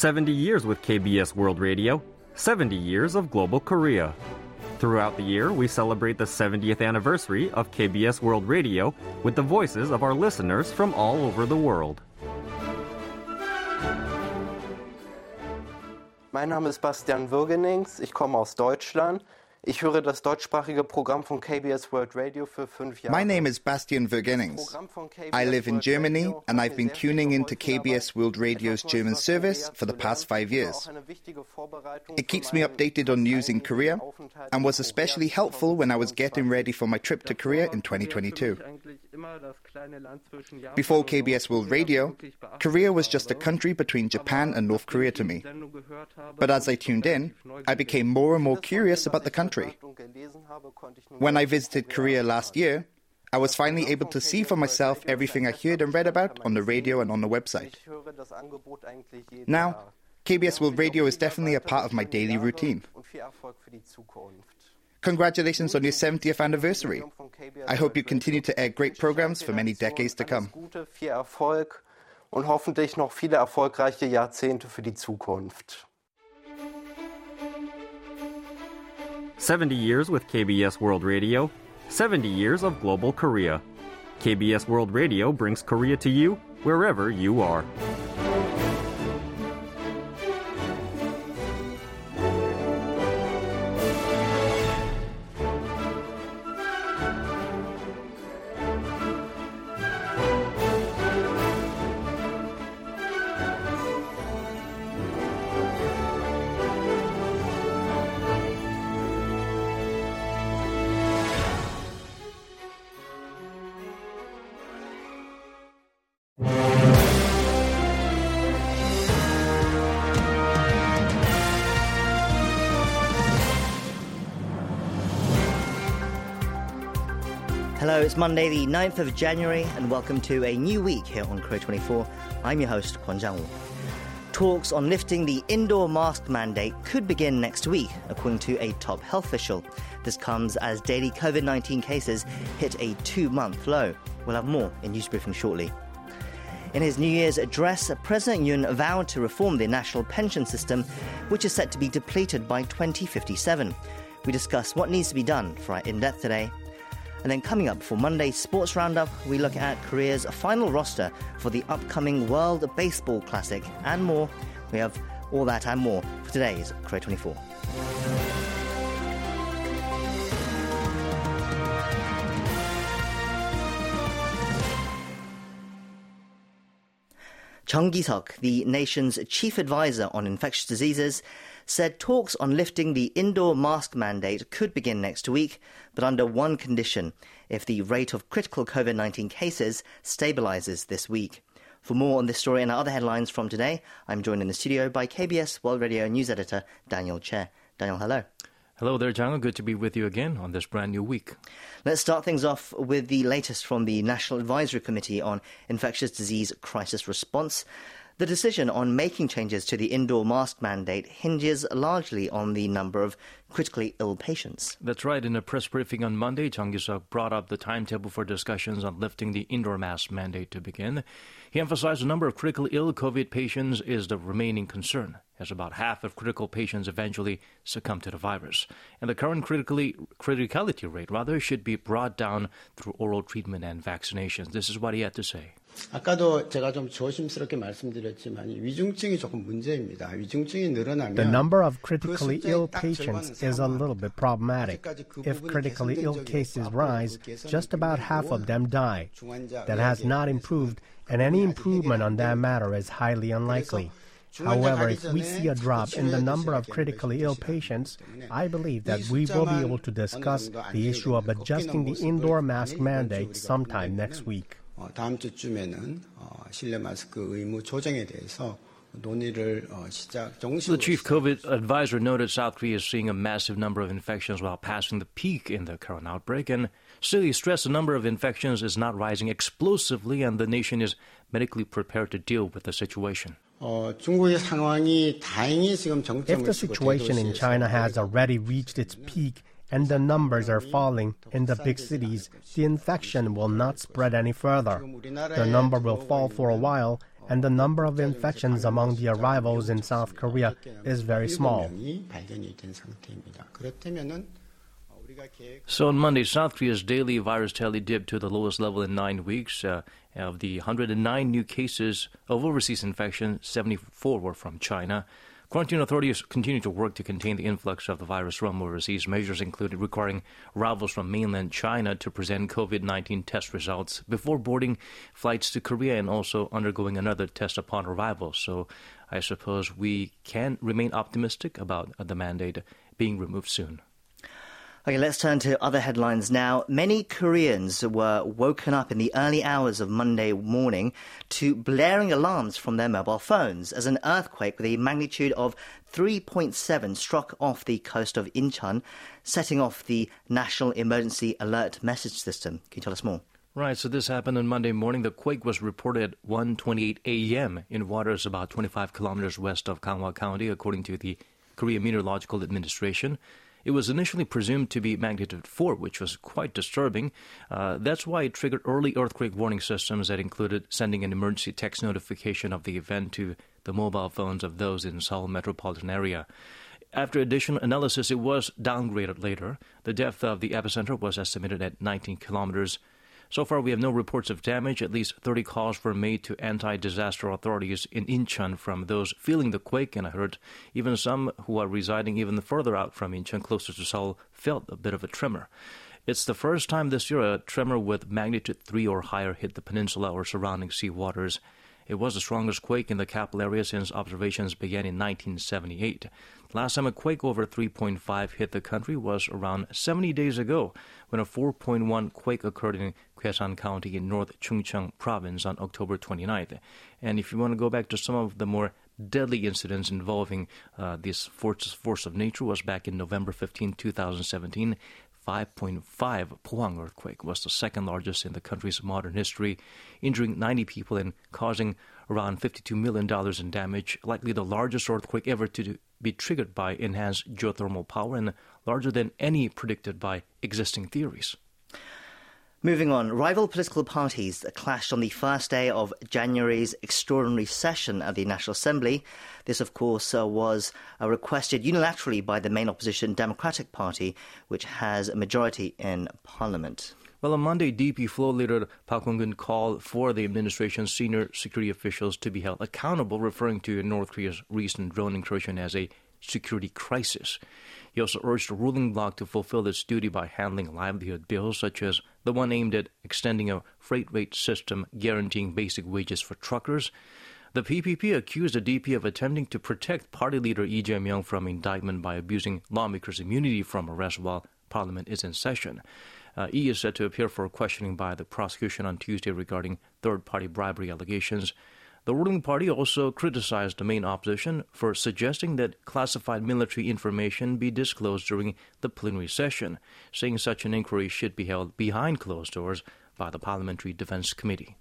70 years with KBS World Radio, 70 years of global Korea. Throughout the year, we celebrate the 70th anniversary of KBS World Radio with the voices of our listeners from all over the world. Mein Name ist Bastian Würgenings, ich komme aus Deutschland. Ich höre das deutschsprachige Programm von KBS World Radio für fünf Jahre. My name is Bastian Vergenings. I live in Germany and I've been tuning into KBS World Radio's German service for the past five years. It keeps me updated on news in Korea and was especially helpful when I was getting ready for my trip to Korea in 2022. Before KBS World Radio, Korea was just a country between Japan and North Korea to me. But as I tuned in, I became more and more curious about the country. When I visited Korea last year, I was finally able to see for myself everything I heard and read about on the radio and on the website. Now, KBS World Radio is definitely a part of my daily routine. Congratulations on your 70th anniversary. I hope you continue to air great programs for many decades to come. Und hoffentlich noch viele erfolgreiche Jahrzehnte für die Zukunft. 70 years with KBS World Radio, 70 years of global Korea. KBS World Radio brings Korea to you wherever you are. It's Monday, the 9th of January, and welcome to a new week here on Korea 24. I'm your host, Kwon Jang-woo. Talks on lifting the indoor mask mandate could begin next week, according to a top health official. This comes as daily COVID 19 cases hit a two month low. We'll have more in news briefing shortly. In his New Year's address, President Yoon vowed to reform the national pension system, which is set to be depleted by 2057. We discuss what needs to be done for our in depth today. And then coming up for Monday's Sports Roundup, we look at Korea's final roster for the upcoming World Baseball Classic and more. We have all that and more for today's Korea 24. Chung Gi-seok, the nation's chief advisor on infectious diseases, said talks on lifting the indoor mask mandate could begin next week, but under one condition if the rate of critical COVID 19 cases stabilizes this week. For more on this story and our other headlines from today, I'm joined in the studio by KBS World Radio news editor Daniel Che. Daniel, hello. Hello there, Jango. Good to be with you again on this brand new week. Let's start things off with the latest from the National Advisory Committee on Infectious Disease Crisis Response. The decision on making changes to the indoor mask mandate hinges largely on the number of critically ill patients. That's right. In a press briefing on Monday, Chung Gi-seok brought up the timetable for discussions on lifting the indoor mask mandate to begin. He emphasized the number of critically ill COVID patients is the remaining concern, as about half of critical patients eventually succumb to the virus. And the current critically, criticality rate, rather, should be brought down through oral treatment and vaccinations. This is what he had to say. 아까도 제가 좀 조심스럽게 말씀드렸지만 위중증이 조금 문제입니다. 위중증이 늘어나면 The number of critically ill patients is a little bit problematic. If critically ill cases rise, just about half of them die. That has not improved, and any improvement on that matter is highly unlikely. However, if we see a drop in the number of critically ill patients, I believe that we will be able to discuss the issue of adjusting the indoor mask mandate sometime next week. 어, 다음 주쯤에는 어, 실내 마스크 의무 조정에 대해서 논의를 어, 시작 The chief COVID advisor noted South Korea is seeing a massive number of infections while passing the peak in the current outbreak, and still he stressed the number of infections is not rising explosively, and the nation is medically prepared to deal with the situation. 어, 중국의 상황이 다행히 지금 If 정점을 the 치고 situation in 대도시에서 China has already reached its peak and the numbers are falling in the big cities, the infection will not spread any further. The number will fall for a while, and the number of infections among the arrivals in South Korea is very small. So on Monday, South Korea's daily virus tally dipped to the lowest level in nine weeks. Uh, of the 109 new cases of overseas infection, 74 were from China. Quarantine authorities continue to work to contain the influx of the virus from overseas. Measures included requiring arrivals from mainland China to present COVID 19 test results before boarding flights to Korea and also undergoing another test upon arrival. So I suppose we can remain optimistic about the mandate being removed soon. Okay, let's turn to other headlines now. Many Koreans were woken up in the early hours of Monday morning to blaring alarms from their mobile phones as an earthquake with a magnitude of 3.7 struck off the coast of Incheon, setting off the National Emergency Alert Message System. Can you tell us more? Right, so this happened on Monday morning. The quake was reported at 1:28 a.m. in waters about 25 kilometers west of Ganghwa County, according to the Korea Meteorological Administration. It was initially presumed to be magnitude 4, which was quite disturbing. Uh, that's why it triggered early earthquake warning systems that included sending an emergency text notification of the event to the mobile phones of those in Seoul metropolitan area. After additional analysis, it was downgraded later. The depth of the epicenter was estimated at 19 kilometers. So far, we have no reports of damage. At least 30 calls were made to anti disaster authorities in Incheon from those feeling the quake, and I heard even some who are residing even further out from Incheon, closer to Seoul, felt a bit of a tremor. It's the first time this year a tremor with magnitude 3 or higher hit the peninsula or surrounding sea waters. It was the strongest quake in the capital area since observations began in 1978. Last time a quake over 3.5 hit the country was around 70 days ago when a 4.1 quake occurred in Goesan County in North Chungcheong Province on October 29th. And if you want to go back to some of the more deadly incidents involving uh, this force, force of nature was back in November 15, 2017. 5.5 Pohang earthquake was the second largest in the country's modern history, injuring 90 people and causing around $52 million in damage, likely the largest earthquake ever to be triggered by enhanced geothermal power and larger than any predicted by existing theories. Moving on, rival political parties clashed on the first day of January's extraordinary session of the National Assembly. This, of course, uh, was uh, requested unilaterally by the main opposition Democratic Party, which has a majority in parliament. Well, on Monday, DP floor leader Park Hong-keun called for the administration's senior security officials to be held accountable, referring to North Korea's recent drone incursion as a security crisis. He also urged the ruling bloc to fulfill its duty by handling livelihood bills such as the one aimed at extending a freight rate system guaranteeing basic wages for truckers. The PPP accused the DP of attempting to protect party leader Lee Jae-myung from indictment by abusing lawmakers' immunity from arrest while Parliament is in session. Uh, E is set to appear for questioning by the prosecution on Tuesday regarding third-party bribery allegations. The ruling party also criticized the main opposition for suggesting that classified military information be disclosed during the plenary session, saying such an inquiry should be held behind closed doors by the Parliamentary Defense Committee.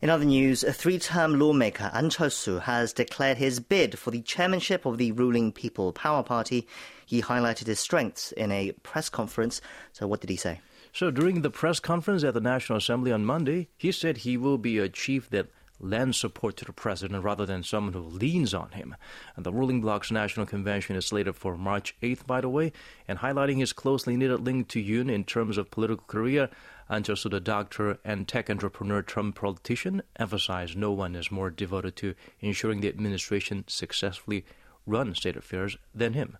In other news, a three-term lawmaker An has declared his bid for the chairmanship of the ruling People Power Party. He highlighted his strengths in a press conference. So what did he say? So during the press conference at the National Assembly on Monday, he said he will be a chief that lends support to the president rather than someone who leans on him. And the ruling bloc's national convention is slated for March 8th, by the way, and highlighting his closely knitted link to Yoon in terms of political career. An Cheol-soo, the doctor and tech entrepreneur Trump politician, emphasized no one is more devoted to ensuring the administration successfully run state affairs than him.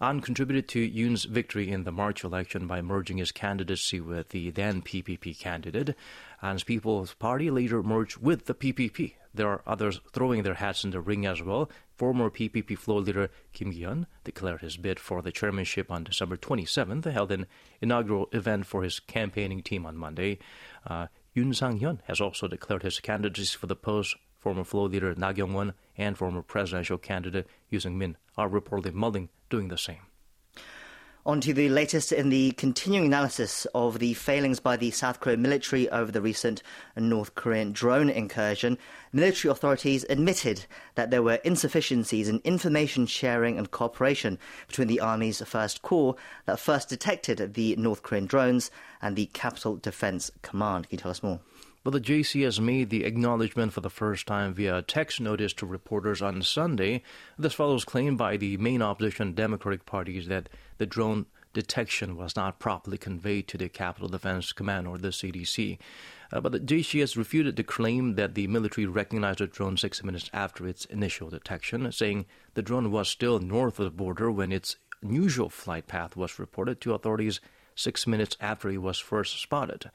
An contributed to Yoon's victory in the March election by merging his candidacy with the then PPP candidate. An's People's Party later merged with the PPP. There are others throwing their hats in the ring as well. Former PPP floor leader Kim Gi-hyun declared his bid for the chairmanship on December 27th, held an inaugural event for his campaigning team on Monday. Uh, Yoon Sang-hyun has also declared his candidacy for the post. Former floor leader Na Kyung-won and former presidential candidate Yoo Sung-min are reportedly mulling doing the same. On to the latest in the continuing analysis of the failings by the South Korean military over the recent North Korean drone incursion. Military authorities admitted that there were insufficiencies in information sharing and cooperation between the Army's First Corps that first detected the North Korean drones and the Capital Defense Command. Can you tell us more? Well, the JCS made the acknowledgement for the first time via a text notice to reporters on Sunday. This follows claim by the main opposition Democratic parties that the drone detection was not properly conveyed to the Capital Defense Command or the CDC. Uh, but the JCS refuted the claim that the military recognized the drone six minutes after its initial detection, saying the drone was still north of the border when its unusual flight path was reported to authorities six minutes after he was first spotted.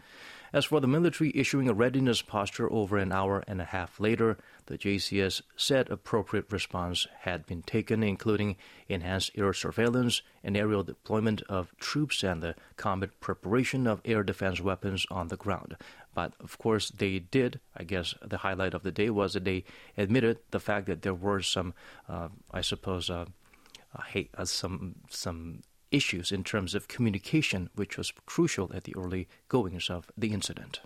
As for the military issuing a readiness posture over an hour and a half later, the JCS said appropriate response had been taken, including enhanced air surveillance and aerial deployment of troops and the combat preparation of air defense weapons on the ground. But of course, they did. I guess the highlight of the day was that they admitted the fact that there were some, uh, I suppose, uh, uh, some some issues in terms of communication, which was crucial at the early goings of the incident.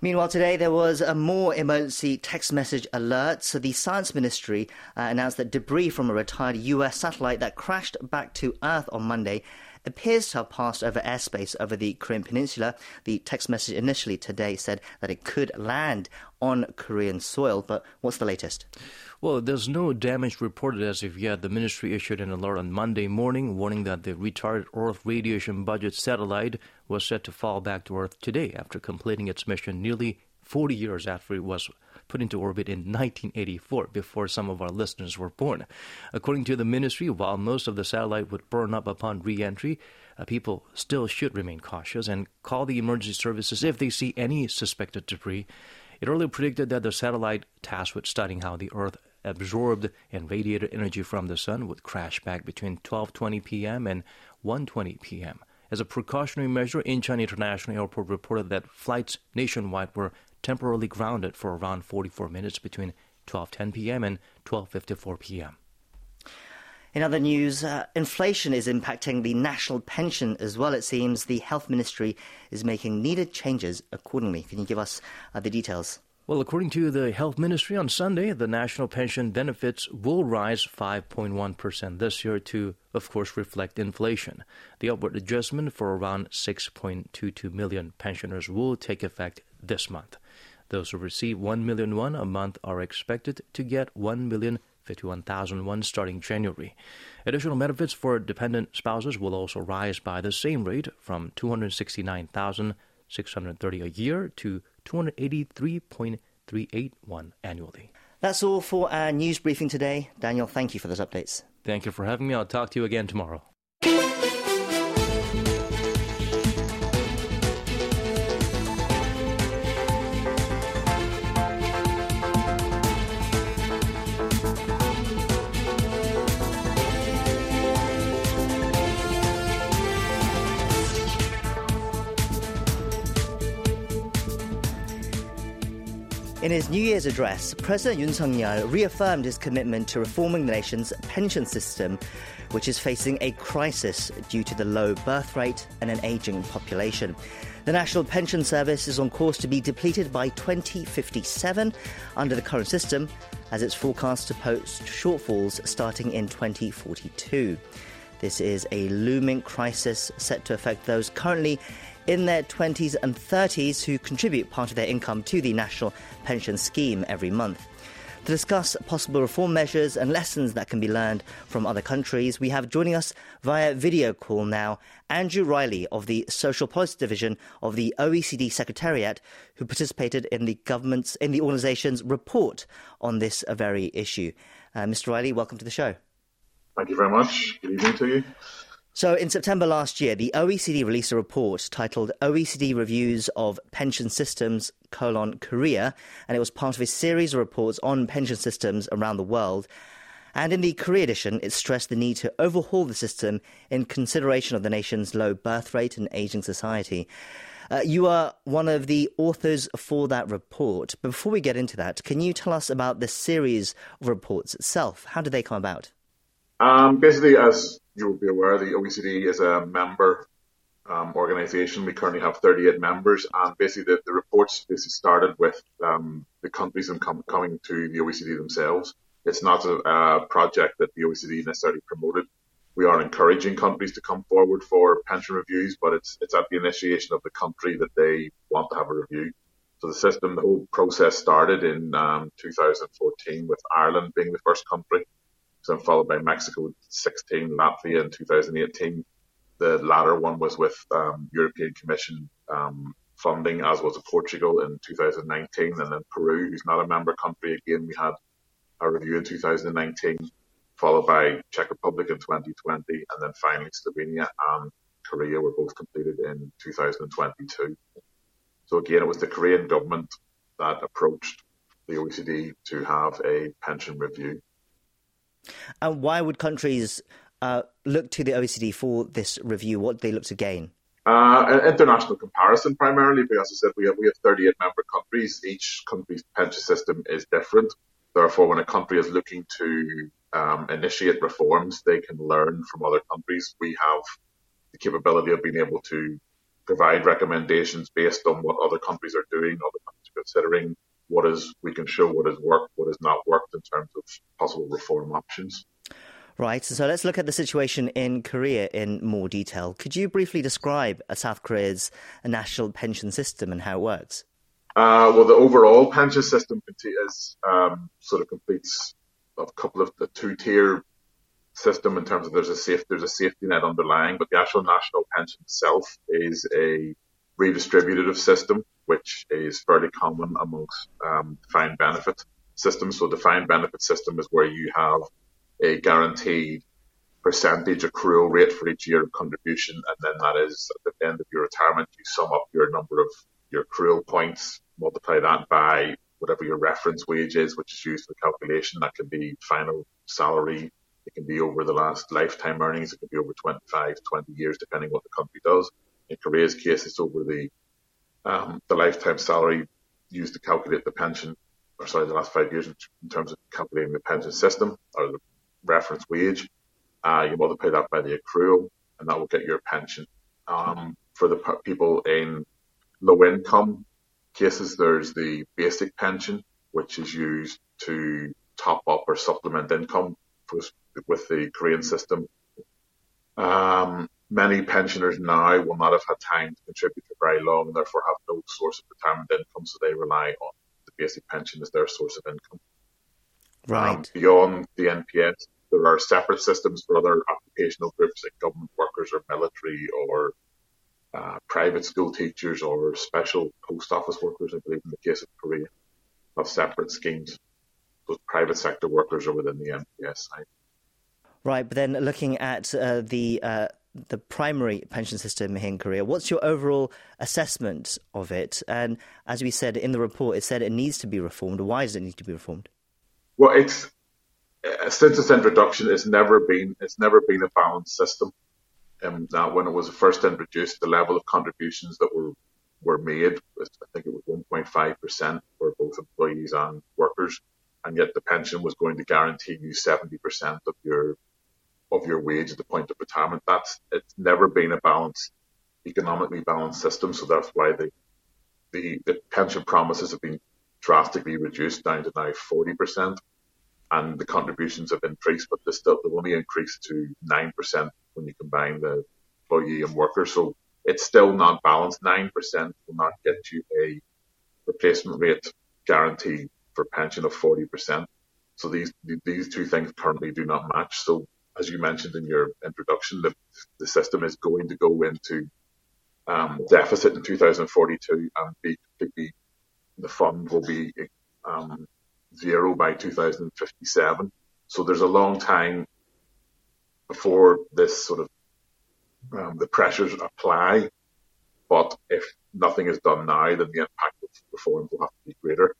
Meanwhile, today there was a more emergency text message alert. So the Science Ministry uh, announced that debris from a retired US satellite that crashed back to Earth on Monday appears to have passed over airspace over the Korean Peninsula. The text message initially today said that it could land on Korean soil, but what's the latest? Well, there's no damage reported as of yet. The ministry issued an alert on Monday morning warning that the retarded Earth radiation budget satellite was set to fall back to Earth today after completing its mission nearly 40 years after it was put into orbit in 1984, before some of our listeners were born. According to the ministry, while most of the satellite would burn up upon re entry, uh, people still should remain cautious and call the emergency services if they see any suspected debris. It earlier predicted that the satellite tasked with studying how the Earth absorbed and radiated energy from the sun would crash back between 12:20 p.m. and 1:20 p.m. As a precautionary measure, Incheon International Airport reported that flights nationwide were temporarily grounded for around 44 minutes between 12:10 p.m. and 12:54 p.m. In other news, uh, inflation is impacting the national pension as well. It seems the health ministry is making needed changes accordingly. Can you give us uh, the details? Well, according to the Health Ministry on Sunday, the national pension benefits will rise 5.1% this year to, of course, reflect inflation. The upward adjustment for around 6.22 million pensioners will take effect this month. Those who receive 1 million won a month are expected to get 1 million 51,000 won starting January. Additional benefits for dependent spouses will also rise by the same rate from 269,630 a year to 283.381 annually. That's all for our news briefing today. Daniel, thank you for those updates. Thank you for having me. I'll talk to you again tomorrow. In his New Year's address, President Yoon Suk-yeol reaffirmed his commitment to reforming the nation's pension system, which is facing a crisis due to the low birth rate and an aging population. The National Pension Service is on course to be depleted by 2057 under the current system, as it's forecast to post shortfalls starting in 2042. This is a looming crisis set to affect those currently in their 20s and 30s who contribute part of their income to the National Pension Scheme every month. To discuss possible reform measures and lessons that can be learned from other countries, we have joining us via video call now Andrew Riley of the Social Policy Division of the OECD Secretariat, who participated in the government's in the organisation's report on this very issue. Uh, Mr. Riley, welcome to the show. Thank you very much. Good evening to you. So, in September last year, the OECD released a report titled OECD Reviews of Pension Systems, colon, Korea, and it was part of a series of reports on pension systems around the world. And in the Korea edition, it stressed the need to overhaul the system in consideration of the nation's low birth rate and aging society. Uh, you are one of the authors for that report. But before we get into that, can you tell us about the series of reports itself? How did they come about? Um, basically, as you will be aware, the OECD is a member um, organization. We currently have 38 members, and basically the, the reports basically started with um, the countries com- coming to the OECD themselves. It's not a, a, project that the OECD necessarily promoted. we are encouraging countries to come forward for pension reviews, but it's it's at the initiation of the country that they want to have a review. So the system, the whole process started in um, 2014 with Ireland being the first country, then followed by Mexico 16, Latvia in 2018. The latter one was with um, European Commission um, funding, as was Portugal in 2019, and then Peru, who's not a member country. Again, we had a review in 2019 followed by Czech Republic in 2020, and then finally Slovenia and Korea were both completed in 2022. So again, it was the Korean government that approached the OECD to have a pension review. And why would countries uh, look to the OECD for this review? What do they look to gain? Uh, international comparison primarily, because as I said, we have, we have 38 member countries. Each country's pension system is different. Therefore, when a country is looking to um, initiate reforms, they can learn from other countries. We have the capability of being able to provide recommendations based on what other countries are doing, other countries are considering, what is we can show what has worked, what has not worked in terms of possible reform options. Right, so let's look at the situation in Korea in more detail. Could you briefly describe South Korea's national pension system and how it works? Uh, well, the overall pension system is um, sort of completes a couple of the two tier system in terms of there's a safe there's a safety net underlying, but the actual national pension itself is a redistributive system, which is fairly common amongst um, defined benefit systems. So defined benefit system is where you have a guaranteed percentage accrual rate for each year of contribution, and then that is at the end of your retirement, you sum up your number of your accrual points, multiply that by whatever your reference wage is, which is used for calculation. That can be final salary. It can be over the last lifetime earnings. It can be over 25, 20 years, depending what the country does. In Korea's case, it's over the um, the lifetime salary used to calculate the pension, or sorry, the last five years in terms of calculating the pension system or the reference wage. Uh, you multiply that by the accrual, and that will get your pension. Um, for the people in low income cases, there's the basic pension, which is used to top up or supplement income for, with the Korean system. Um, many pensioners now will not have had time to contribute for very long and therefore have no source of retirement income, so they rely on the basic pension as their source of income. Right. Um, beyond the NPS, there are separate systems for other occupational groups like government workers or military or uh, private school teachers or special post office workers, I believe in the case of Korea, have separate schemes. Those private sector workers are within the NPS side. Right, but then looking at uh, the uh, the primary pension system in Korea, what's your overall assessment of it? And as we said in the report, it said it needs to be reformed. Why does it need to be reformed? Well, it's since its introduction, it's never been it's never been a balanced system um, that when it was first introduced, the level of contributions that were were made, I think it was 1.5 percent for both employees and workers, and yet the pension was going to guarantee you 70 percent of your of your wage at the point of retirement. That's it's never been a balanced, economically balanced system. So that's why the the, the pension promises have been drastically reduced down to now 40 percent and the contributions have increased, but they still they've only increased to nine percent when you combine the employee and worker. So it's still not balanced. Nine percent will not get you a replacement rate guarantee for pension of forty percent. So these these two things currently do not match. So as you mentioned in your introduction, the, the system is going to go into um, deficit in 2042 and be the fund will be um, zero by 2057. So there's a long time before this sort of um, the pressures apply. But if nothing is done now, then the impact of reforms will have to be greater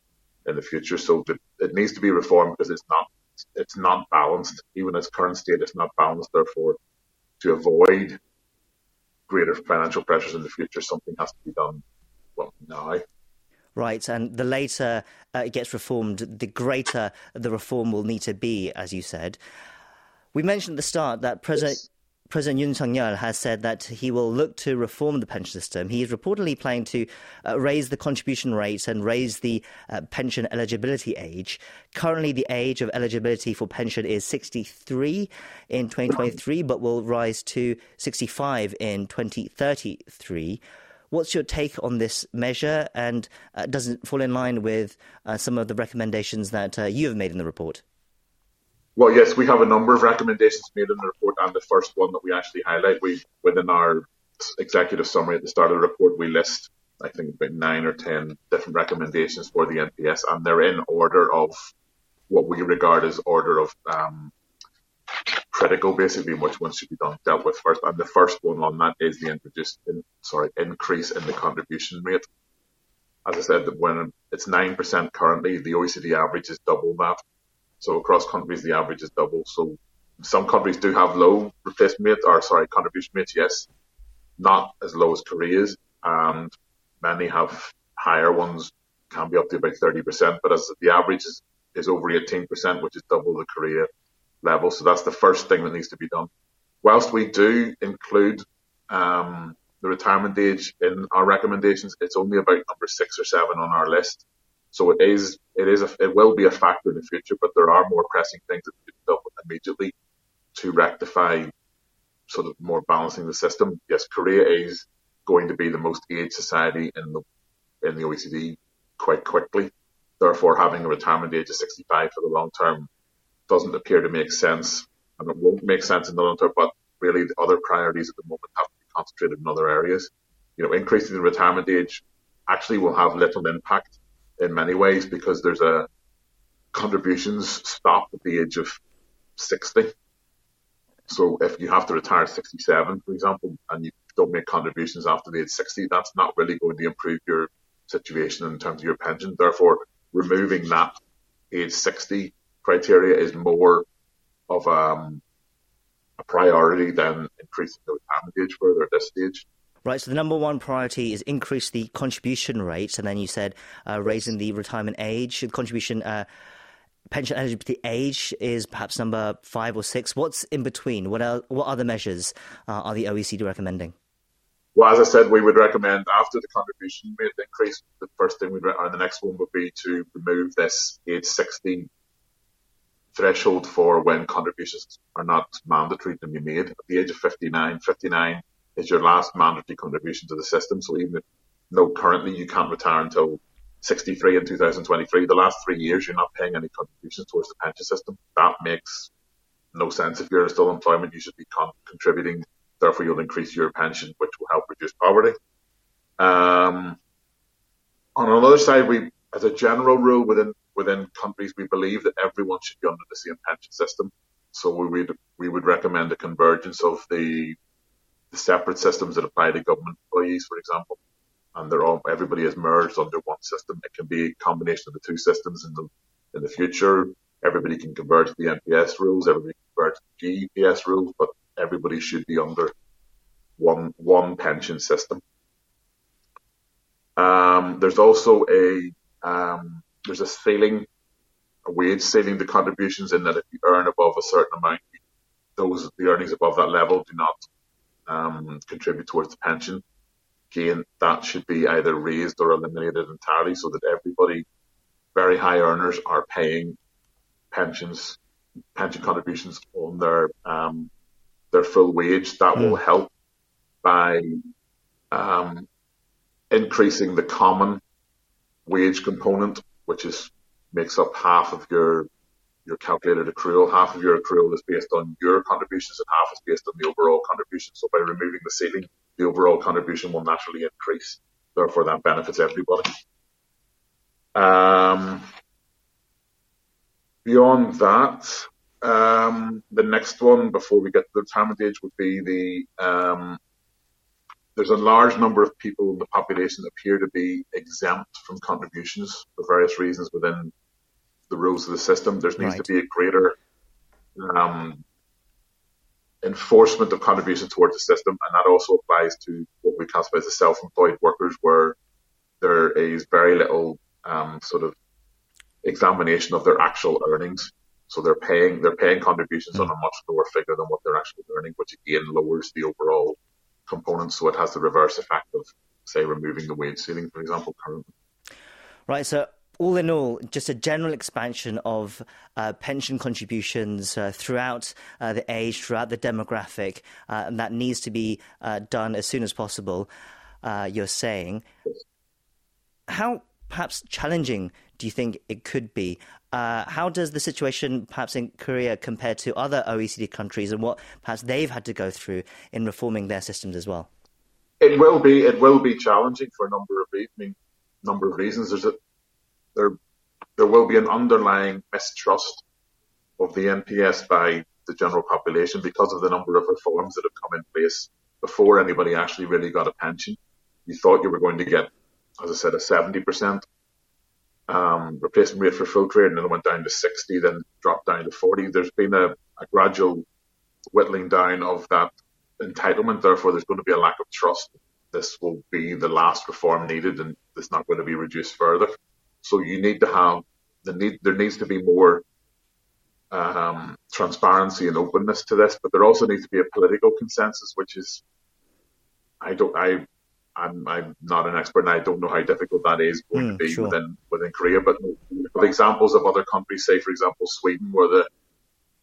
in the future. So the, it needs to be reformed because it's not it's not balanced. Even its current state, it's not balanced. Therefore, to avoid greater financial pressures in the future, something has to be done well now. Right, and the later uh, it gets reformed, the greater the reform will need to be, as you said. We mentioned at the start that President. Yes. President Yoon Suk Yeol has said that he will look to reform the pension system. He is reportedly planning to uh, raise the contribution rates and raise the uh, pension eligibility age. Currently, the age of eligibility for pension is 63 in 2023, but will rise to 65 in 2033. What's your take on this measure, and uh, does it fall in line with uh, some of the recommendations that uh, you have made in the report? Well, yes, we have a number of recommendations made in the report, and the first one that we actually highlight, we within our executive summary at the start of the report, we list I think about nine or ten different recommendations for the NPS, and they're in order of what we regard as order of um, critical, basically, which ones should be done dealt with first. And the first one on that is the introduced, in, sorry, increase in the contribution rate. As I said, when it's nine percent currently, the OECD average is double that. So across countries, the average is double. So some countries do have low replacement rate, or sorry, contribution rates, yes, not as low as Korea's, and many have higher ones, can be up to about 30%, but as the average is, is over 18%, which is double the Korea level. So that's the first thing that needs to be done. Whilst we do include um, the retirement age in our recommendations, it's only about number six or seven on our list. So it is, it is, a, it will be a factor in the future, but there are more pressing things that to be done immediately to rectify sort of more balancing the system. Yes, Korea is going to be the most aged society in the in the OECD quite quickly. Therefore, having a retirement age of 65 for the long term doesn't appear to make sense, and it won't make sense in the long term. But really, the other priorities at the moment have to be concentrated in other areas. You know, increasing the retirement age actually will have little impact in many ways because there's a contributions stop at the age of 60. So if you have to retire at 67, for example, and you don't make contributions after the age 60, that's not really going to improve your situation in terms of your pension. Therefore, removing that age 60 criteria is more of um, a priority than increasing the retirement age further at this stage. Right, so the number one priority is increase the contribution rates, and then you said uh, raising the retirement age. The contribution uh, pension eligibility age is perhaps number five or six. What's in between? What are, what other measures uh, are the OECD recommending? Well, as I said, we would recommend after the contribution rate increase, the first thing we'd, or the next one would be to remove this age 16 threshold for when contributions are not mandatory to be made. At the age of 59, 59 is your last mandatory contribution to the system. So even if, no, currently you can't retire until 63 in 2023. The last three years, you're not paying any contributions towards the pension system. That makes no sense. If you're in still employment, you should be con- contributing. Therefore, you'll increase your pension, which will help reduce poverty. Um, on another side, we, as a general rule within within countries, we believe that everyone should be under the same pension system. So we would we would recommend a convergence of the the separate systems that apply to government employees, for example, and they're all everybody is merged under one system. It can be a combination of the two systems in the in the future. Everybody can convert to the NPS rules, everybody can convert to the GPS rules, but everybody should be under one one pension system. Um, there's also a um, there's a ceiling, a wage ceiling to contributions in that if you earn above a certain amount, those the earnings above that level do not um, contribute towards the pension. Again, that should be either raised or eliminated entirely so that everybody, very high earners, are paying pensions, pension contributions on their um, their full wage. That mm. will help by um, increasing the common wage component, which is makes up half of your your calculated accrual. Half of your accrual is based on your contributions and half is based on the overall contribution. So by removing the ceiling, the overall contribution will naturally increase. Therefore, that benefits everybody. Um, beyond that, um, the next one before we get to the retirement age would be the um, there's a large number of people in the population that appear to be exempt from contributions for various reasons within the rules of the system. There needs right. to be a greater um, enforcement of contribution towards the system, and that also applies to what we classify as the self-employed workers, where there is very little um, sort of examination of their actual earnings. So they're paying they're paying contributions mm. on a much lower figure than what they're actually earning, which again lowers the overall component. So it has the reverse effect of, say, removing the wage ceiling, for example, currently. Right. So all in all, just a general expansion of uh, pension contributions uh, throughout uh, the age, throughout the demographic, uh, and that needs to be uh, done as soon as possible. Uh, you're saying, how perhaps challenging do you think it could be? how does the situation perhaps in Korea compare to other OECD countries, and what perhaps they've had to go through in reforming their systems as well? It will be. It will be challenging for a number of reasons. I mean, number of reasons. There's a there there will be an underlying mistrust of the NPS by the general population because of the number of reforms that have come in place before anybody actually really got a pension. You thought you were going to get, as I said, a 70% um, replacement rate for full trade, and then it went down to 60, then dropped down to 40. There's been a, a gradual whittling down of that entitlement. Therefore, there's going to be a lack of trust. This will be the last reform needed, and it's not going to be reduced further. So you need to have the need. There needs to be more um, transparency and openness to this, but there also needs to be a political consensus, which is I don't I I'm I'm not an expert and I don't know how difficult that is going mm, to be sure. within within Korea. But with examples of other countries, say for example Sweden, where the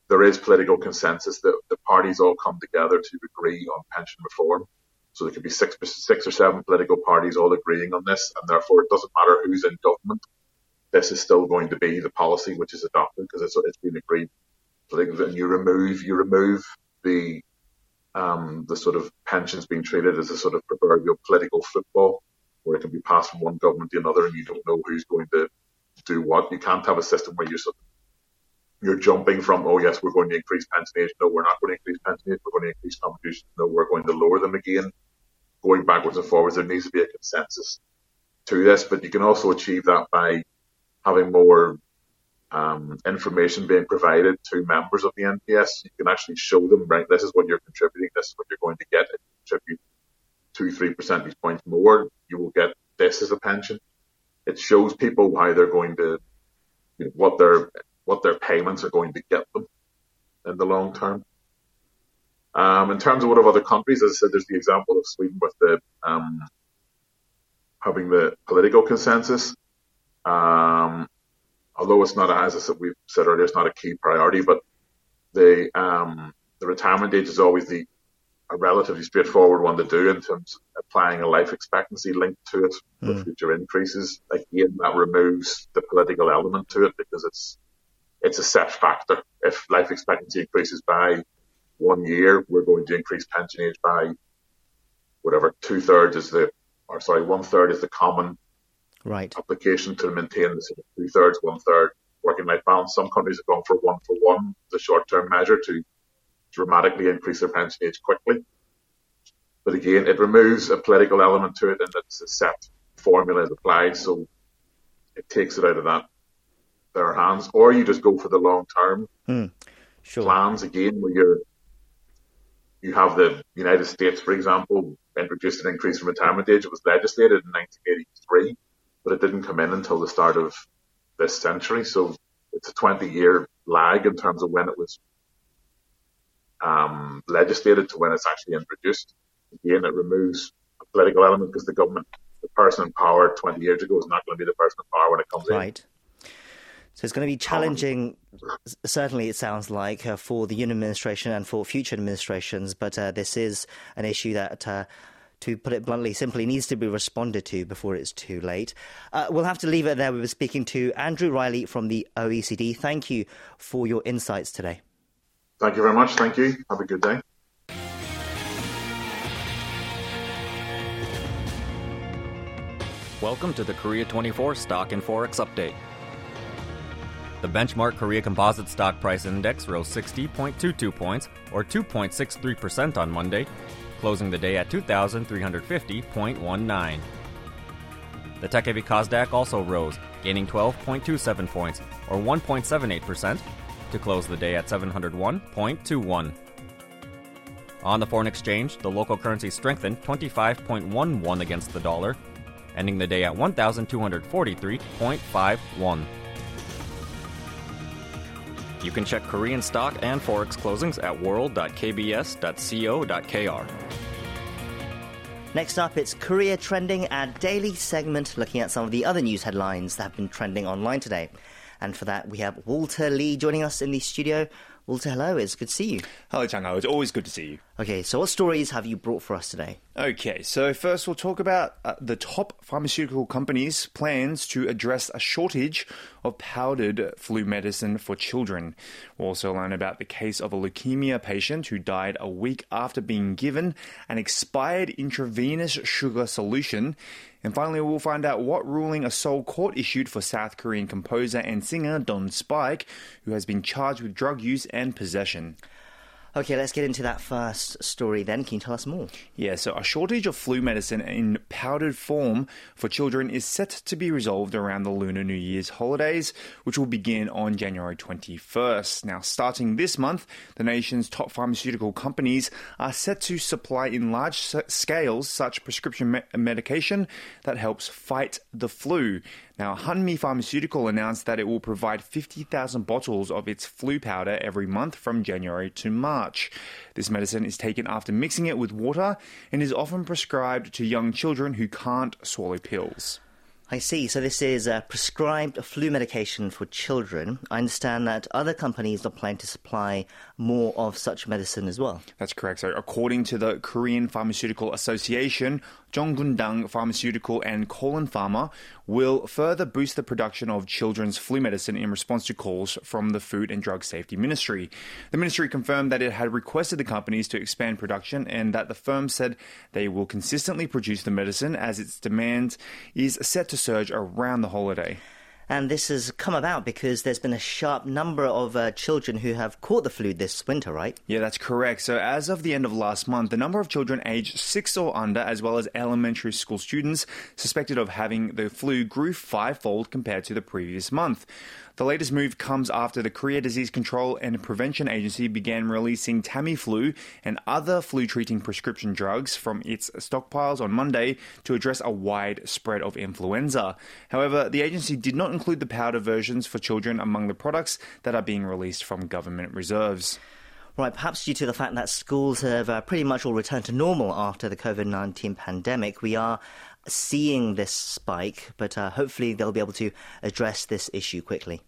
there is political consensus that the parties all come together to agree on pension reform. So there could be six, six or seven political parties all agreeing on this, and therefore it doesn't matter who's in government. This is still going to be the policy which is adopted because it's, it's been agreed. And you remove, you remove the, um, the sort of pensions being treated as a sort of proverbial political football where it can be passed from one government to another and you don't know who's going to do what. You can't have a system where you're sort of you're jumping from, oh yes, we're going to increase pension age. No, we're not going to increase pension age. We're going to increase contributions. No, we're going to lower them again. Going backwards and forwards, there needs to be a consensus to this, but you can also achieve that by having more um, information being provided to members of the NPS. You can actually show them, right, this is what you're contributing, this is what you're going to get. If you contribute two, three percentage points more, you will get this as a pension. It shows people how they're going to, you know, what what their payments are going to get them in the long term. Um, in terms of what of other countries, as I said, there's the example of Sweden with the um, having the political consensus. Um, although it's not, as I we've said earlier, it's not a key priority, but the um, the retirement age is always the a relatively straightforward one to do in terms of applying a life expectancy linked to it for mm. future increases. Again, that removes the political element to it because it's it's a set factor. If life expectancy increases by one year, we're going to increase pension age by whatever two thirds is the, or sorry, one third is the common right application to maintain the sort of two thirds, one third working life balance. Some countries have gone for one for one, the short term measure to dramatically increase their pension age quickly. But again, it removes a political element to it and it's a set formula is applied. So it takes it out of that their hands, or you just go for the long term mm, sure. plans again, where you're you have the United States, for example, introduced an increase in retirement age. It was legislated in 1983, but it didn't come in until the start of this century. So it's a 20 year lag in terms of when it was um, legislated to when it's actually introduced. Again, it removes a political element because the government, the person in power 20 years ago is not going to be the person in power when it comes right. in. Right. So it's going to be challenging, certainly, it sounds like, uh, for the Yoon administration and for future administrations. But uh, this is an issue that. Uh, to put it bluntly, simply needs to be responded to before it's too late. Uh, we'll have to leave it there. We were speaking to Andrew Riley from the OECD. Thank you for your insights today. Thank you very much. Thank you. Have a good day. Welcome to the Korea 24 Stock and Forex Update. The benchmark Korea Composite Stock Price Index rose 60.22 points, or 2.63% on Monday, closing the day at 2,350.19. The tech heavy Kosdaq also rose, gaining 12.27 points, or 1.78%, to close the day at 701.21. On the foreign exchange, the local currency strengthened 25.11 against the dollar, ending the day at 1,243.51. You can check Korean stock and forex closings at world.kbs.co.kr. Next up, it's Korea Trending, our daily segment looking at some of the other news headlines that have been trending online today. And for that, we have Walter Lee joining us in the studio. Walter, hello. It's good to see you. Hello, Chang-ho. It's always good to see you. Okay, so what stories have you brought for us today? Okay, so first we'll talk about uh, the top pharmaceutical companies' plans to address a shortage of powdered flu medicine for children. We'll also learn about the case of a leukemia patient who died a week after being given an expired intravenous sugar solution. And finally, we'll find out what ruling a Seoul court issued for South Korean composer and singer Don Spike, who has been charged with drug use and possession. Okay, let's get into that first story then. Can you tell us more? Yeah, so a shortage of flu medicine in powdered form for children is set to be resolved around the Lunar New Year's holidays, which will begin on January 21st. Now, starting this month, the nation's top pharmaceutical companies are set to supply in large scales such prescription me- medication that helps fight the flu. Now, Hanmi Pharmaceutical announced that it will provide 50,000 bottles of its flu powder every month from January to March. This medicine is taken after mixing it with water and is often prescribed to young children who can't swallow pills. I see. So this is a prescribed flu medication for children. I understand that other companies are planning to supply more of such medicine as well. That's correct. So according to the Korean Pharmaceutical Association, Chong Kun Dang Pharmaceutical and Kolon Pharma will further boost the production of children's flu medicine in response to calls from the Food and Drug Safety Ministry. The ministry confirmed that it had requested the companies to expand production and that the firm said they will consistently produce the medicine as its demand is set to surge around the holiday. And this has come about because there's been a sharp number of uh, children who have caught the flu this winter, right? Yeah, that's correct. So, as of the end of last month, the number of children aged six or under, as well as elementary school students suspected of having the flu, grew fivefold compared to the previous month. The latest move comes after the Korea Disease Control and Prevention Agency began releasing Tamiflu and other flu treating prescription drugs from its stockpiles on Monday to address a wide spread of influenza. However, the agency did not include the powder versions for children among the products that are being released from government reserves. Right, perhaps due to the fact that schools have uh, pretty much all returned to normal after the COVID 19 pandemic, we are seeing this spike, but uh, hopefully they'll be able to address this issue quickly.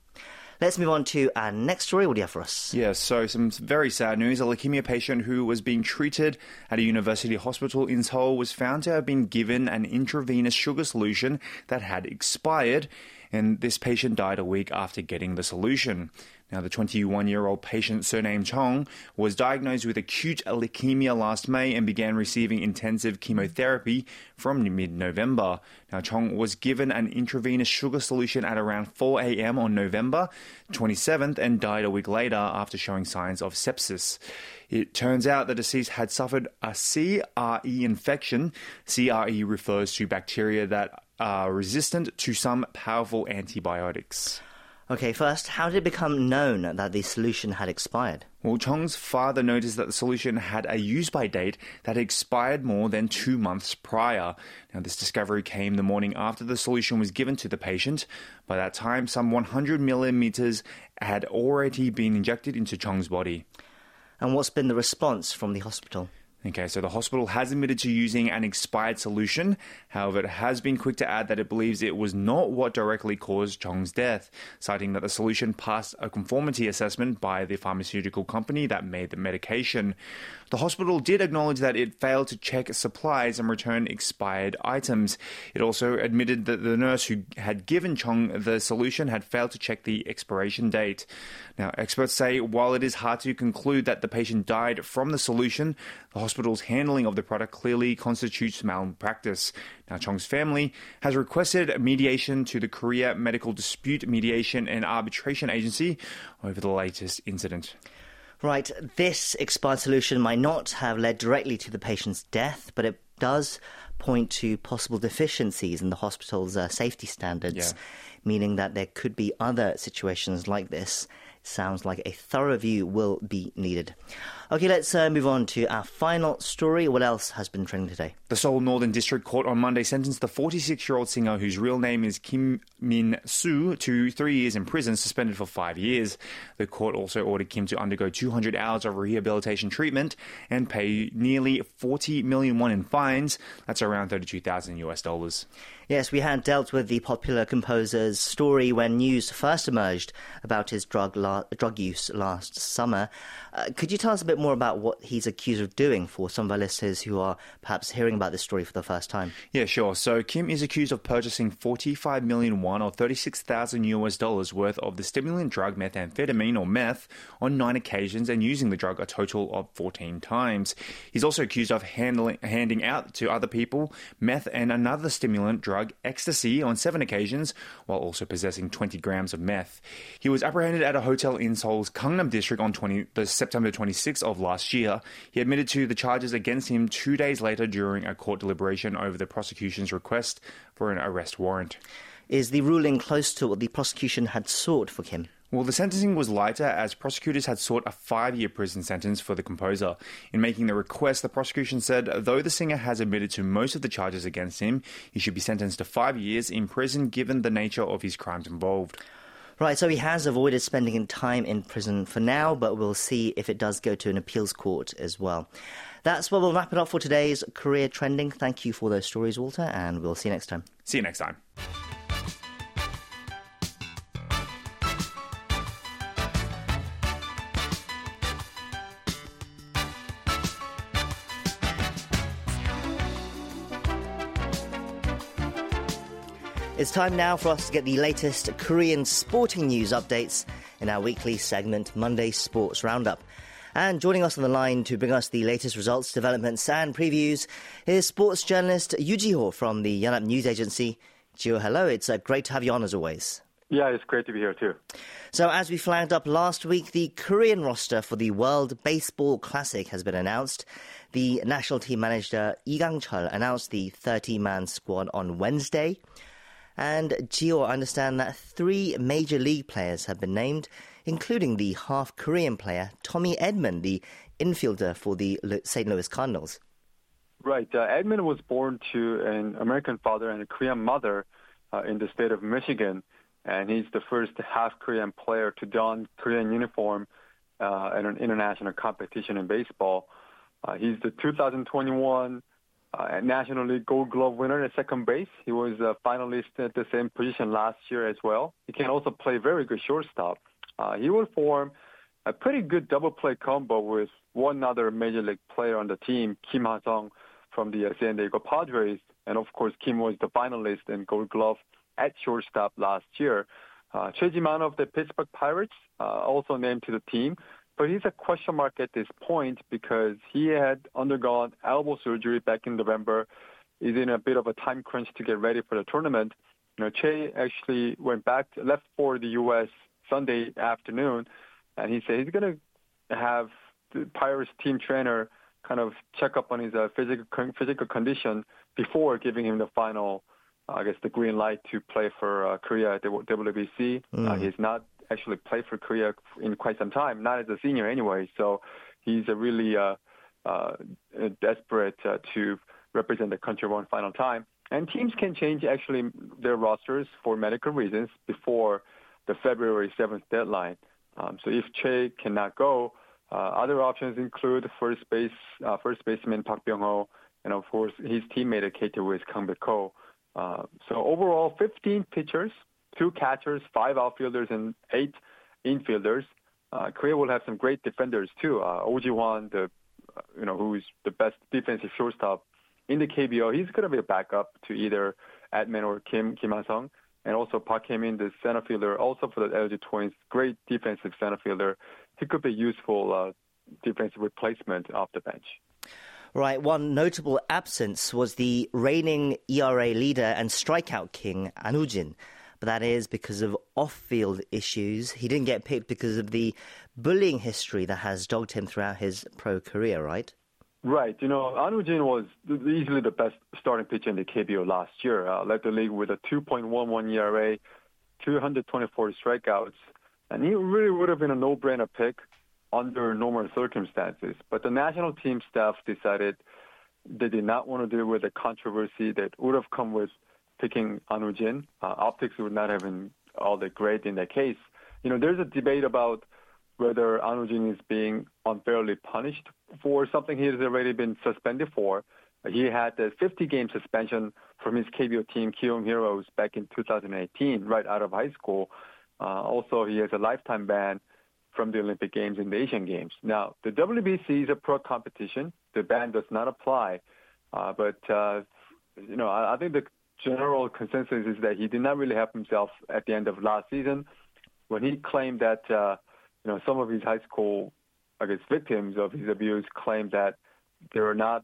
Let's move on to our next story. What do you have for us? Yeah, so some very sad news. A leukemia patient who was being treated at a university hospital in Seoul was found to have been given an intravenous sugar solution that had expired, and this patient died a week after getting the solution. Now, the 21 year old patient, surnamed Chong, was diagnosed with acute leukemia last May and began receiving intensive chemotherapy from mid November. Now, Chong was given an intravenous sugar solution at around 4 a.m. on November 27th and died a week later after showing signs of sepsis. It turns out the deceased had suffered a CRE infection. CRE refers to bacteria that are resistant to some powerful antibiotics. Okay, first, how did it become known that the solution had expired? Well, Chong's father noticed that the solution had a use by date that expired more than two months prior. Now, this discovery came the morning after the solution was given to the patient. By that time, some 100 millimeters had already been injected into Chong's body. And what's been the response from the hospital? Okay, so the hospital has admitted to using an expired solution. However, it has been quick to add that it believes it was not what directly caused Chong's death, citing that the solution passed a conformity assessment by the pharmaceutical company that made the medication. The hospital did acknowledge that it failed to check supplies and return expired items. It also admitted that the nurse who had given Chong the solution had failed to check the expiration date. Now, experts say while it is hard to conclude that the patient died from the solution, the hospital's handling of the product clearly constitutes malpractice. Now, Chong's family has requested mediation to the Korea Medical Dispute Mediation and Arbitration Agency over the latest incident. Right, this expired solution might not have led directly to the patient's death, but it does point to possible deficiencies in the hospital's uh, safety standards, yeah. meaning that there could be other situations like this. Sounds like a thorough review will be needed. Okay, let's uh, move on to our final story. What else has been trending today? The Seoul Northern District Court on Monday sentenced the 46 year old singer, whose real name is Kim Min Soo, to three years in prison, suspended for five years. The court also ordered Kim to undergo 200 hours of rehabilitation treatment and pay nearly 40 million won in fines. That's around 32,000 US dollars. Yes, we had dealt with the popular composer's story when news first emerged about his drug la- drug use last summer. Uh, could you tell us a bit more about what he's accused of doing for some of our listeners who are perhaps hearing about this story for the first time? Yeah, sure. So Kim is accused of purchasing 45 million won or 36,000 US dollars worth of the stimulant drug methamphetamine or meth on nine occasions and using the drug a total of 14 times. He's also accused of handling, handing out to other people meth and another stimulant drug, ecstasy, on seven occasions, while also possessing 20 grams of meth. He was apprehended at a hotel in Seoul's Gangnam district on 20, the September 26th of last year. He admitted to the charges against him two days later during a court deliberation over the prosecution's request for an arrest warrant. Is the ruling close to what the prosecution had sought for Kim? Well, the sentencing was lighter as prosecutors had sought a five year prison sentence for the composer. In making the request, the prosecution said though the singer has admitted to most of the charges against him, he should be sentenced to five years in prison given the nature of his crimes involved. Right, so he has avoided spending time in prison for now, but we'll see if it does go to an appeals court as well. That's where we'll wrap it up for today's Korea Trending. Thank you for those stories, Walter, and we'll see you next time. See you next time. It's time now for us to get the latest Korean sporting news updates in our weekly segment, Monday Sports Roundup. And joining us on the line to bring us the latest results, developments, and previews is sports journalist Yu Ji-ho from the Yonhap News Agency. Gio, hello. It's uh, great to have you on as always. Yeah, it's great to be here too. So, as we flagged up last week, the Korean roster for the World Baseball Classic has been announced. The national team manager Lee Gang-chul announced the 30-man squad on Wednesday. And Gio, understand that three major league players have been named, including the half Korean player Tommy Edman, the infielder for the St. Louis Cardinals. Right. Uh, Edman was born to an American father and a Korean mother uh, in the state of Michigan, and he's the first half Korean player to don Korean uniform uh, at an international competition in baseball. Uh, he's the 2021 uh, National League Gold Glove winner at second base. He was a finalist at the same position last year as well. He can also play very good shortstop. Uh, he will form a pretty good double play combo with one other major league player on the team, Kim Ha-sung from the uh, San Diego Padres. And of course, Kim was the finalist in Gold Glove at shortstop last year. Uh, Choi Ji-man of the Pittsburgh Pirates uh, also named to the team. But he's a question mark at this point because he had undergone elbow surgery back in November. He's in a bit of a time crunch to get ready for the tournament. You know, Choi actually went back, left for the U.S. Sunday afternoon, and he said he's going to have the Pirates team trainer kind of check up on his uh, physical physical condition before giving him the final, uh, I guess, the green light to play for uh, Korea at the WBC. Mm. Uh, he's not actually played for Korea in quite some time, not as a senior anyway. So he's a really uh, uh, desperate uh, to represent the country one final time. And teams can change actually their rosters for medical reasons before the February 7th deadline. Um, so if Choi cannot go, uh, other options include first base, uh, first baseman Park Byung-ho, and of course his teammate at KT Wiz Kang Baek-ho. Uh, so overall, 15 pitchers two catchers, five outfielders, and eight infielders. Uh, Korea will have some great defenders too. Uh, Oh Ji-hwan, the uh, you know who is the best defensive shortstop in the KBO, he's going to be a backup to either Edman or Kim Kim Ha-sung, and also Park Hae-min, the center fielder, also for the LG Twins, great defensive center fielder. He could be useful uh, defensive replacement off the bench. Right, one notable absence was the reigning ERA leader and strikeout king, An Woo-jin but that is because of off-field issues. He didn't get picked because of the bullying history that has dogged him throughout his pro career, right? Right. You know, An Woo-jin was easily the best starting pitcher in the KBO last year. Uh, led the league with a 2.11 ERA, 224 strikeouts, and he really would have been a no-brainer pick. under normal circumstances. But the national team staff decided they did not want to deal with the controversy that would have come with picking An Woo-jin. Uh, optics would not have been all that great in that case. You know, there's a debate about whether An Woo-jin is being unfairly punished for something he has already been suspended for. He had a 50-game suspension from his KBO team, Kiwoom Heroes, back in 2018, right out of high school. Uh, also, he has a lifetime ban from the Olympic Games and the Asian Games. Now, the WBC is a pro competition. The ban does not apply. Uh, but, uh, you know, I, I think the general consensus is that he did not really help himself at the end of last season when he claimed that, uh, you know, some of his high school, I guess, victims of his abuse claimed that they were not,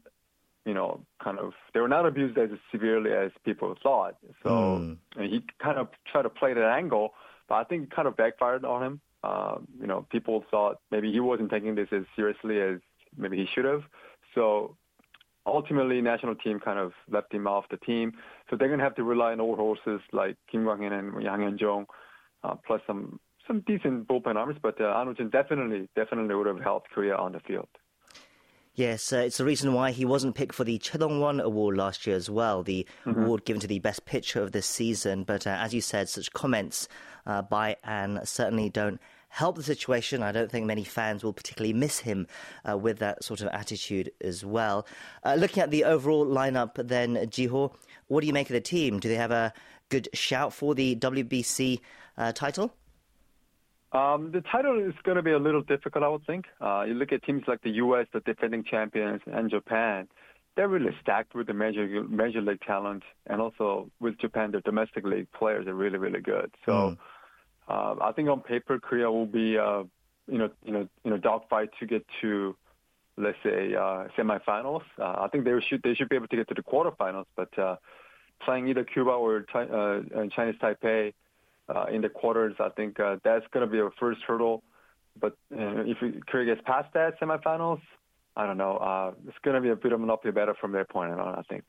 you know, kind of, they were not abused as severely as people thought. So mm. he kind of tried to play that angle, but I think it kind of backfired on him. Um, you know, people thought maybe he wasn't taking this as seriously as maybe he should have. So ultimately, national team kind of left him off the team. So they're going to have to rely on old horses like Kim Kwang-in and Yang Hyun-jong, uh, plus some some decent bullpen arms. But uh, An Woo-jin definitely definitely would have helped Korea on the field. Yes, uh, it's the reason why he wasn't picked for the Choi Dong-won Award last year as well, the mm-hmm. award given to the best pitcher of this season. But uh, as you said, such comments uh, by An certainly don't help the situation. I don't think many fans will particularly miss him uh, with that sort of attitude as well. Uh, looking at the overall lineup, then, Jiho, what do you make of the team? Do they have a good shout for the WBC uh, title? Um, the title is going to be a little difficult, I would think. Uh, you look at teams like the U.S., the defending champions, and Japan. They're really stacked with the major major league talent, and also with Japan, their domestic league players are really really good. So, mm. Uh, I think on paper, Korea will be, uh, you know, you know, you know, dogfight to get to, let's say, uh, semifinals. Uh, I think they should they should be able to get to the quarterfinals, but uh, playing either Cuba or uh, Chinese Taipei uh, in the quarters. I think uh, that's going to be our first hurdle. But uh, if Korea gets past that semifinals, I don't know. Uh, it's going to be a bit of an uphill battle from their point on, I think.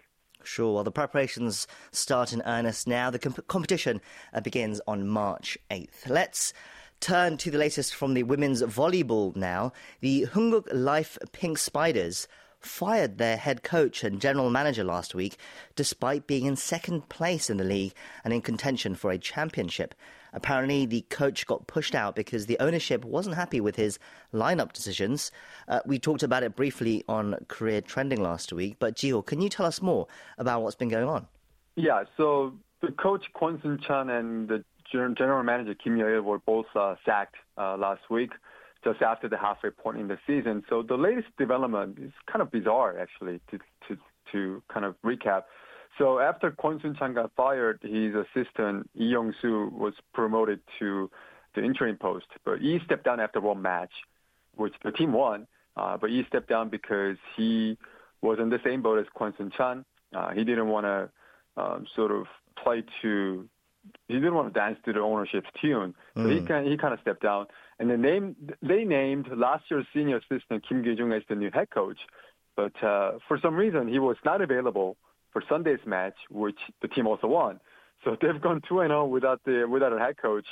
Sure. Well, the preparations start in earnest now. The comp- competition uh, begins on March 8th. Let's turn to the latest from the women's volleyball now. The Heungkuk Life Pink Spiders fired their head coach and general manager last week, despite being in second place in the league and in contention for a championship. Apparently, the coach got pushed out because the ownership wasn't happy with his lineup decisions. Uh, we talked about it briefly on Korea Trending last week, but Jiho, can you tell us more about what's been going on? Yeah, so the coach Kwon Sun Chan and the general manager Kim Yo-il were both uh, sacked uh, last week just after the halfway point in the season. So the latest development is kind of bizarre, actually, to to to kind of recap. So after Kwon Sun Chan got fired, his assistant Lee Young Soo was promoted to the interim post, but he stepped down after one match, which the team won. Uh, but he stepped down because he was in the same boat as Kwon Sun Chan. Uh, he didn't want to um, sort of play to he didn't want to dance to the ownership's tune, so mm. he kind he kind of stepped down. And then they they named last year's senior assistant Kim Gi-jung as the new head coach, but uh, for some reason he was not available for Sunday's match, which the team also won. So they've gone two and zero oh without the without a head coach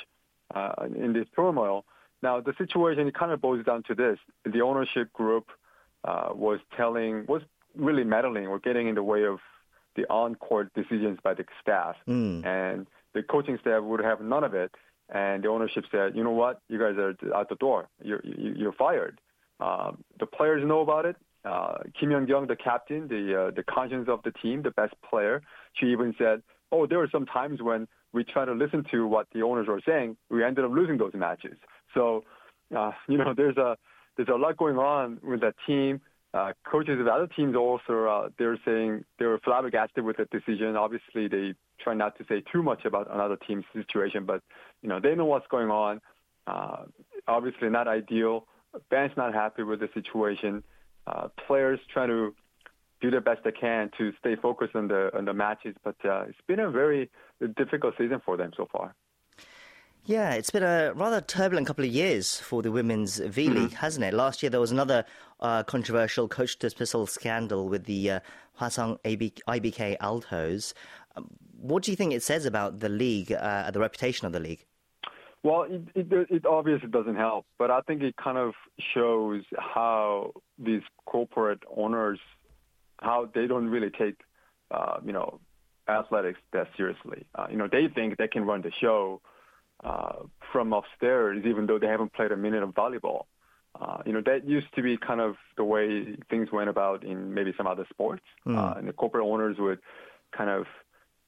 uh, in this turmoil. Now the situation kind of boils down to this: the ownership group uh, was telling was really meddling or getting in the way of the on-court decisions by the staff, mm. and the coaching staff would have none of it. And the ownership said, you know what, you guys are out the door. You're, you're fired. Um, the players know about it. Uh, Kim Young-kyung, the captain, the uh, the conscience of the team, the best player, she even said, "Oh, there were some times when we tried to listen to what the owners were saying. We ended up losing those matches." So, uh, you know, there's a there's a lot going on with that team. Uh, coaches of other teams also uh, they're saying they were flabbergasted with the decision. Obviously, they try not to say too much about another team's situation, but you know they know what's going on. Uh, obviously, not ideal. Fans not happy with the situation. Uh, players trying to do their best they can to stay focused on the on the matches, but uh, it's been a very difficult season for them so far. Yeah, it's been a rather turbulent couple of years for the Women's V League, mm-hmm. hasn't it? Last year there was another uh, controversial coach dismissal scandal with the uh, Hwasong IBK Altos. Um, what do you think it says about the league, uh, the reputation of the league? Well, it, it, it obviously doesn't help, but I think it kind of shows how these corporate owners, how they don't really take, uh, you know, athletics that seriously. Uh, you know, they think they can run the show uh, from upstairs, even though they haven't played a minute of volleyball. Uh, you know, that used to be kind of the way things went about in maybe some other sports. Mm. Uh, and the corporate owners would kind of,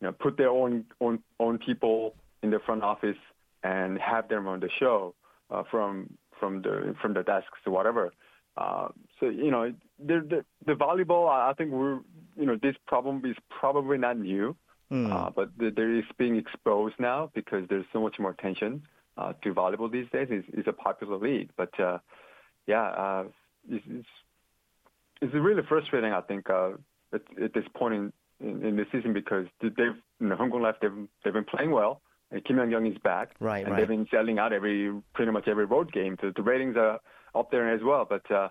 you know, put their own own own people in the front office and have them on the show uh, from from the from the desks or whatever. Uh, so you know, the, the the volleyball. I think we're you know this problem is probably not new, mm. uh, but the, there is being exposed now because there's so much more attention uh, to volleyball these days. It's, it's a popular league, but uh, yeah, uh, it's, it's it's really frustrating. I think uh, at, at this point in, in, in the season because they've you know, Heungkuk Life they've they've been playing well. And Kim Young Young is back, right? And right. they've been selling out every pretty much every road game. The, the ratings are up there as well. But uh,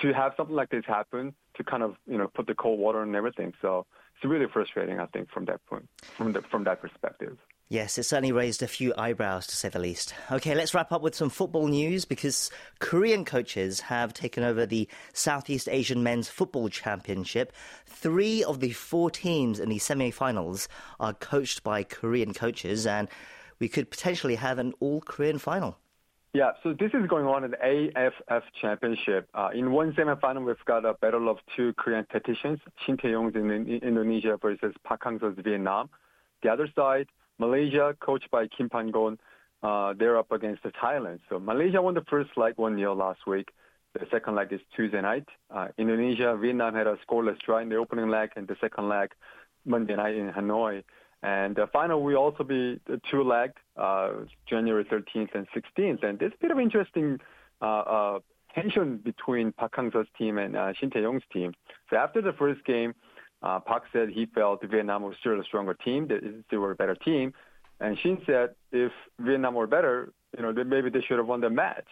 to have something like this happen, to kind of you know put the cold water and everything, so it's really frustrating. I think from that point, from the, from that perspective. Yes, it certainly raised a few eyebrows to say the least. Okay, let's wrap up with some football news because Korean coaches have taken over the Southeast Asian Men's Football Championship. Three of the four teams in the semi finals are coached by Korean coaches, and we could potentially have an all Korean final. Yeah, so this is going on in AFF Championship. Uh, in one semifinal, we've got a battle of two Korean tacticians, Shin Tae-yong's in, in Indonesia versus Park Hang-seo's Vietnam. The other side, Malaysia, coached by Kim Pan-gon, uh, they're up against Thailand. So Malaysia won the first leg 1-0 last week. The second leg is Tuesday night. Uh, Indonesia, Vietnam had a scoreless draw in the opening leg, and the second leg Monday night in Hanoi. And the final will also be the two leg, uh, January 13th and 16th. And there's a bit of interesting uh, uh, tension between Park Hang-seo's team and uh, Shin Tae-yong's team. So after the first game, uh, Park said he felt Vietnam was still a stronger team, that they were a better team. And Shin said if Vietnam were better, you know, then maybe they should have won the match.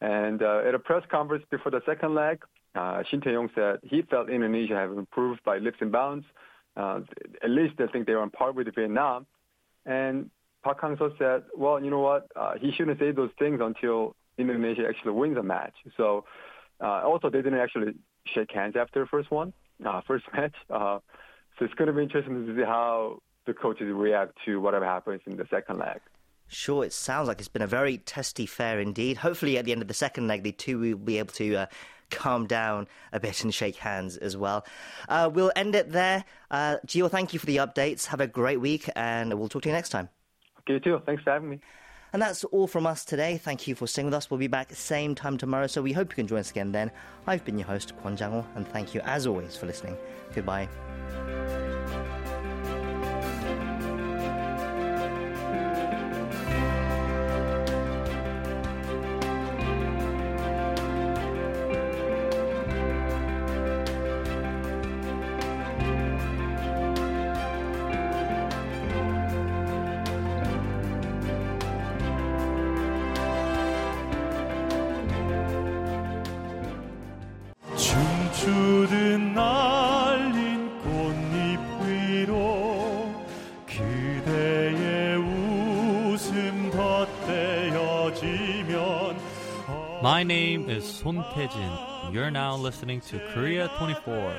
And uh, at a press conference before the second leg, uh, Shin Tae-yong said he felt Indonesia have improved by leaps and bounds. Uh, at least I think they were on par with Vietnam. And Park Hang-seo said, well, you know what? Uh, he shouldn't say those things until Indonesia actually wins a match. So uh, also they didn't actually shake hands after the first one, uh, first match. Uh, so it's going to be interesting to see how the coaches react to whatever happens in the second leg. Sure, it sounds like it's been a very testy fair indeed. Hopefully, at the end of the second leg, the two will be able to uh, calm down a bit and shake hands as well. Uh, we'll end it there. Uh, Gio, thank you for the updates. Have a great week, and we'll talk to you next time. Okay, you too. Thanks for having me. And that's all from us today. Thank you for staying with us. We'll be back same time tomorrow, so we hope you can join us again then. I've been your host, Kwon Jang and thank you as always for listening. Goodbye. Son You're now listening to Korea 24.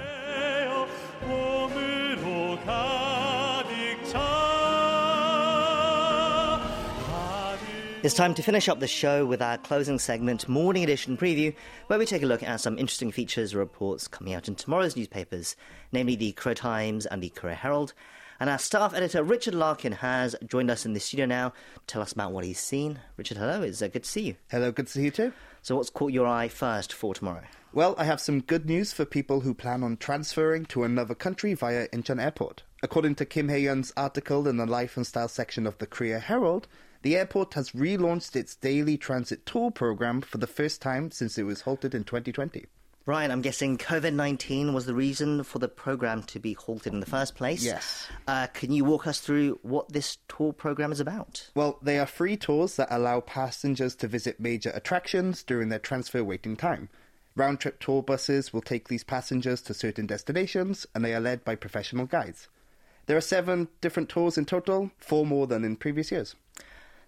It's time to finish up the show with our closing segment, Morning Edition Preview, where we take a look at some interesting features reports coming out in tomorrow's newspapers, namely the Korea Times and the Korea Herald. And our staff editor, Richard Larkin, has joined us in the studio now tell us about what he's seen. Richard, hello. It's uh, good to see you. Hello, good to see you too. So, what's caught your eye first for tomorrow? Well, I have some good news for people who plan on transferring to another country via Incheon Airport. According to Kim Hae-yeon's article in the Life and Style section of the Korea Herald, the airport has relaunched its daily transit tour program for the first time since it was halted in 2020. Ryan, I'm guessing COVID 19 was the reason for the program to be halted in the first place. Yes. Uh, can you walk us through what this tour program is about? Well, they are free tours that allow passengers to visit major attractions during their transfer waiting time. Round trip tour buses will take these passengers to certain destinations, and they are led by professional guides. There are seven different tours in total, four more than in previous years.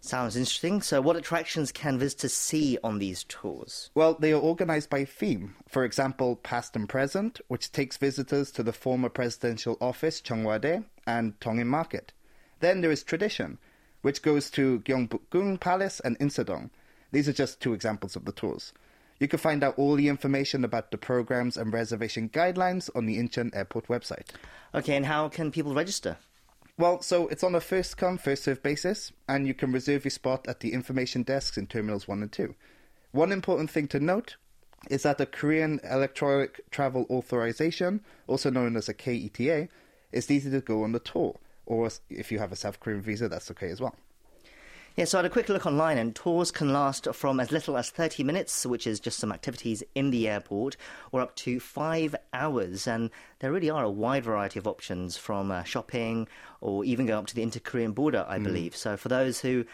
Sounds interesting. So, what attractions can visitors see on these tours? Well, they are organized by theme. For example, Past and Present, which takes visitors to the former presidential office, Cheong Wa Dae, and Tongin Market. Then there is Tradition, which goes to Gyeongbokgung Palace and Insadong. These are just two examples of the tours. You can find out all the information about the programs and reservation guidelines on the Incheon Airport website. Okay, and how can people register? Well, so it's on a first come, first served basis, and you can reserve your spot at the information desks in Terminals 1 and 2. One important thing to note is that the Korean Electronic Travel Authorization, also known as a KETA, is easy to go on the tour, or if you have a South Korean visa, that's okay as well. Yeah, so I had a quick look online, and tours can last from as little as 30 minutes, which is just some activities in the airport, or up to five hours. And there really are a wide variety of options from uh, shopping or even go up to the inter Korean border, I mm. believe. So for those who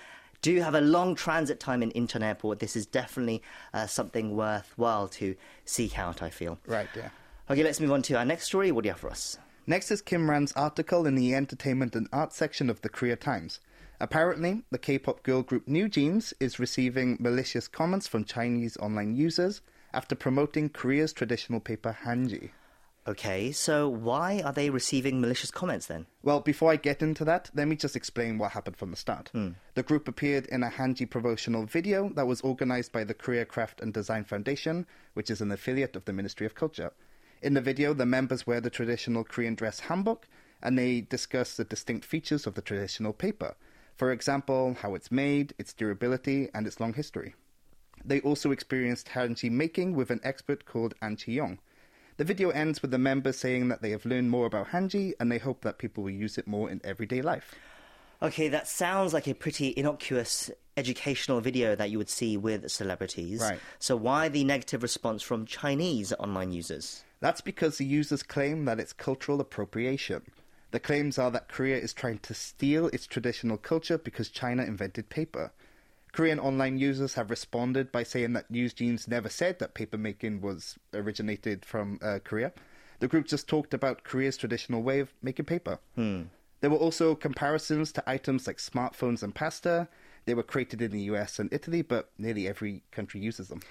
do have a long transit time in Incheon Airport, this is definitely uh, something worthwhile to seek out, I feel. Right, yeah. Okay, let's move on to our next story. What do you have for us? Next is Kim Ran's article in the Entertainment and Art section of the Korea Times. Apparently, the K pop girl group NewJeans is receiving malicious comments from Chinese online users after promoting Korea's traditional paper Hanji. Okay, so why are they receiving malicious comments then? Well, before I get into that, let me just explain what happened from the start. Mm. The group appeared in a Hanji promotional video that was organized by the Korea Craft and Design Foundation, which is an affiliate of the Ministry of Culture. In the video, the members wear the traditional Korean dress hanbok, and they discuss the distinct features of the traditional paper. For example, how it's made, its durability, and its long history. They also experienced hanji making with an expert called An Chi-yong. The video ends with the members saying that they have learned more about hanji and they hope that people will use it more in everyday life. Okay, that sounds like a pretty innocuous educational video that you would see with celebrities. Right. So why the negative response from Chinese online users? That's because the users claim that it's cultural appropriation. The claims are that Korea is trying to steal its traditional culture because China invented paper. Korean online users have responded by saying that News Jeans never said that papermaking was originated from uh, Korea. The group just talked about Korea's traditional way of making paper. Hmm. There were also comparisons to items like smartphones and pasta. They were created in the US and Italy, but nearly every country uses them.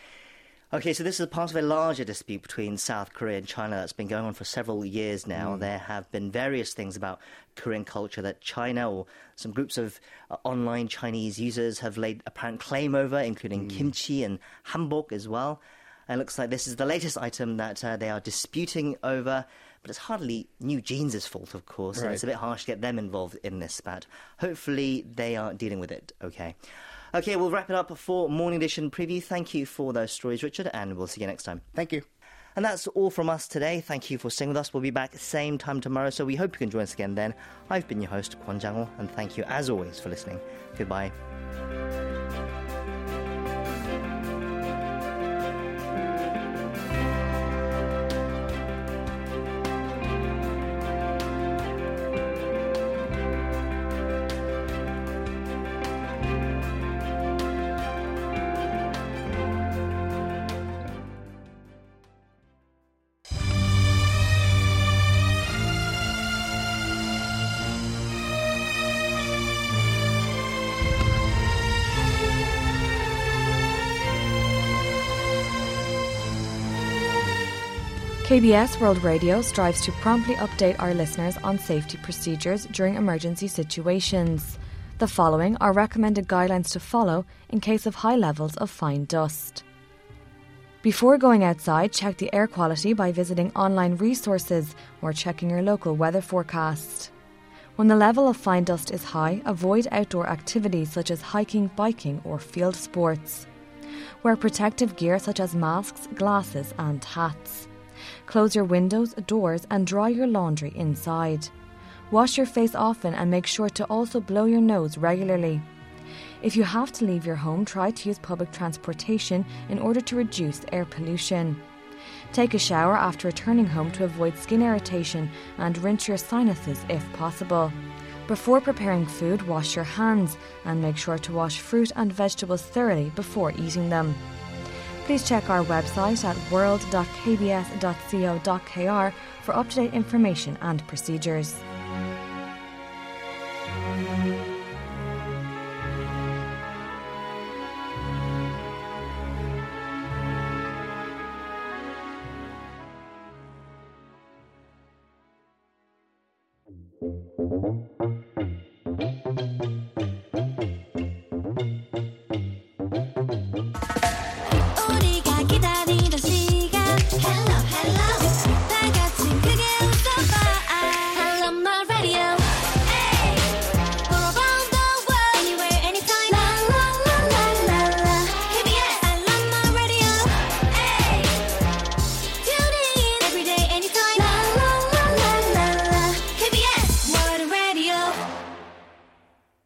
Okay, so this is part of a larger dispute between South Korea and China that's been going on for several years now. Mm. There have been various things about Korean culture that China or some groups of uh, online Chinese users have laid apparent claim over, including mm. kimchi and hanbok as well. And it looks like this is the latest item that uh, they are disputing over. But it's hardly NewJeans' fault, of course. Right. it's a bit harsh to get them involved in this spat. Hopefully, they are dealing with it okay. Okay, we'll wrap it up for Morning Edition preview. Thank you for those stories, Richard, and we'll see you next time. Thank you. And that's all from us today. Thank you for staying with us. We'll be back same time tomorrow, so we hope you can join us again then. I've been your host, Kwon Jang and thank you as always for listening. Goodbye. KBS World Radio strives to promptly update our listeners on safety procedures during emergency situations. The following are recommended guidelines to follow in case of high levels of fine dust. Before going outside, check the air quality by visiting online resources or checking your local weather forecast. When the level of fine dust is high, avoid outdoor activities such as hiking, biking, or field sports. Wear protective gear such as masks, glasses, and hats. Close your windows, doors, and dry your laundry inside. Wash your face often and make sure to also blow your nose regularly. If you have to leave your home, try to use public transportation in order to reduce air pollution. Take a shower after returning home to avoid skin irritation and rinse your sinuses if possible. Before preparing food, wash your hands and make sure to wash fruit and vegetables thoroughly before eating them. Please check our website at world.kbs.co.kr for up to date information and procedures.